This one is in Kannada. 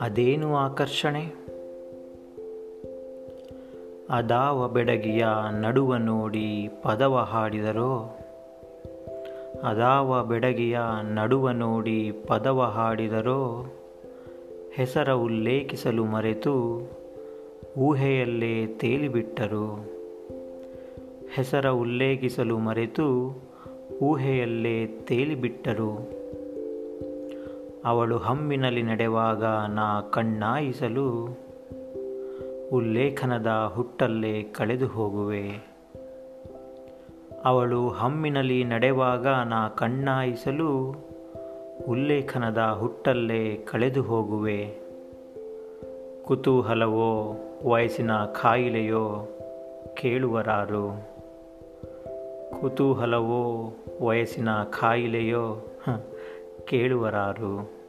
ಅದೇನು ಆಕರ್ಷಣೆ? ಅದಾವ ಬೆಡಗಿಯ ನಡುವ ನೋಡಿ ಪದವ ಹಾಡಿದರೋ? ಅದಾವ ಬೆಡಗಿಯ ನಡುವ ನೋಡಿ ಪದವ ಹಾಡಿದರೋ? ಹೆಸರ ಉಲ್ಲೇಖಿಸಲು ಮರೆತು ಊಹೆಯಲ್ಲೇ ತೇಲಿಬಿಟ್ಟರು. ಹೆಸರ ಉಲ್ಲೇಖಿಸಲು ಮರೆತು ಊಹೆಯಲ್ಲೇ ತೇಲಿಬಿಟ್ಟರು. ಅವಳು ಹಮ್ಮಿನಲ್ಲಿ ನಡೆವಾಗ ನಾ ಕಣ್ಣಾಯಿಸಲು, ಉಲ್ಲೇಖನದ ಹುಟ್ಟಲ್ಲೇ ಕಳೆದು ಹೋಗುವೆ. ಅವಳು ಹಮ್ಮಿನಲ್ಲಿ ನಡೆವಾಗ ನಾ ಕಣ್ಣಾಯಿಸಲು, ಉಲ್ಲೇಖನದ ಹುಟ್ಟಲ್ಲೇ ಕಳೆದು ಹೋಗುವೆ. ಕುತೂಹಲವೋ, ವಯಸ್ಸಿನ ಕಾಯಿಲೆಯೋ ಕೇಳುವರಾರು. ಕುತೂಹಲವೋ ವಯಸ್ಸಿನ ಕಾಯಿಲೆಯೋ ಕೇಳುವರಾರು.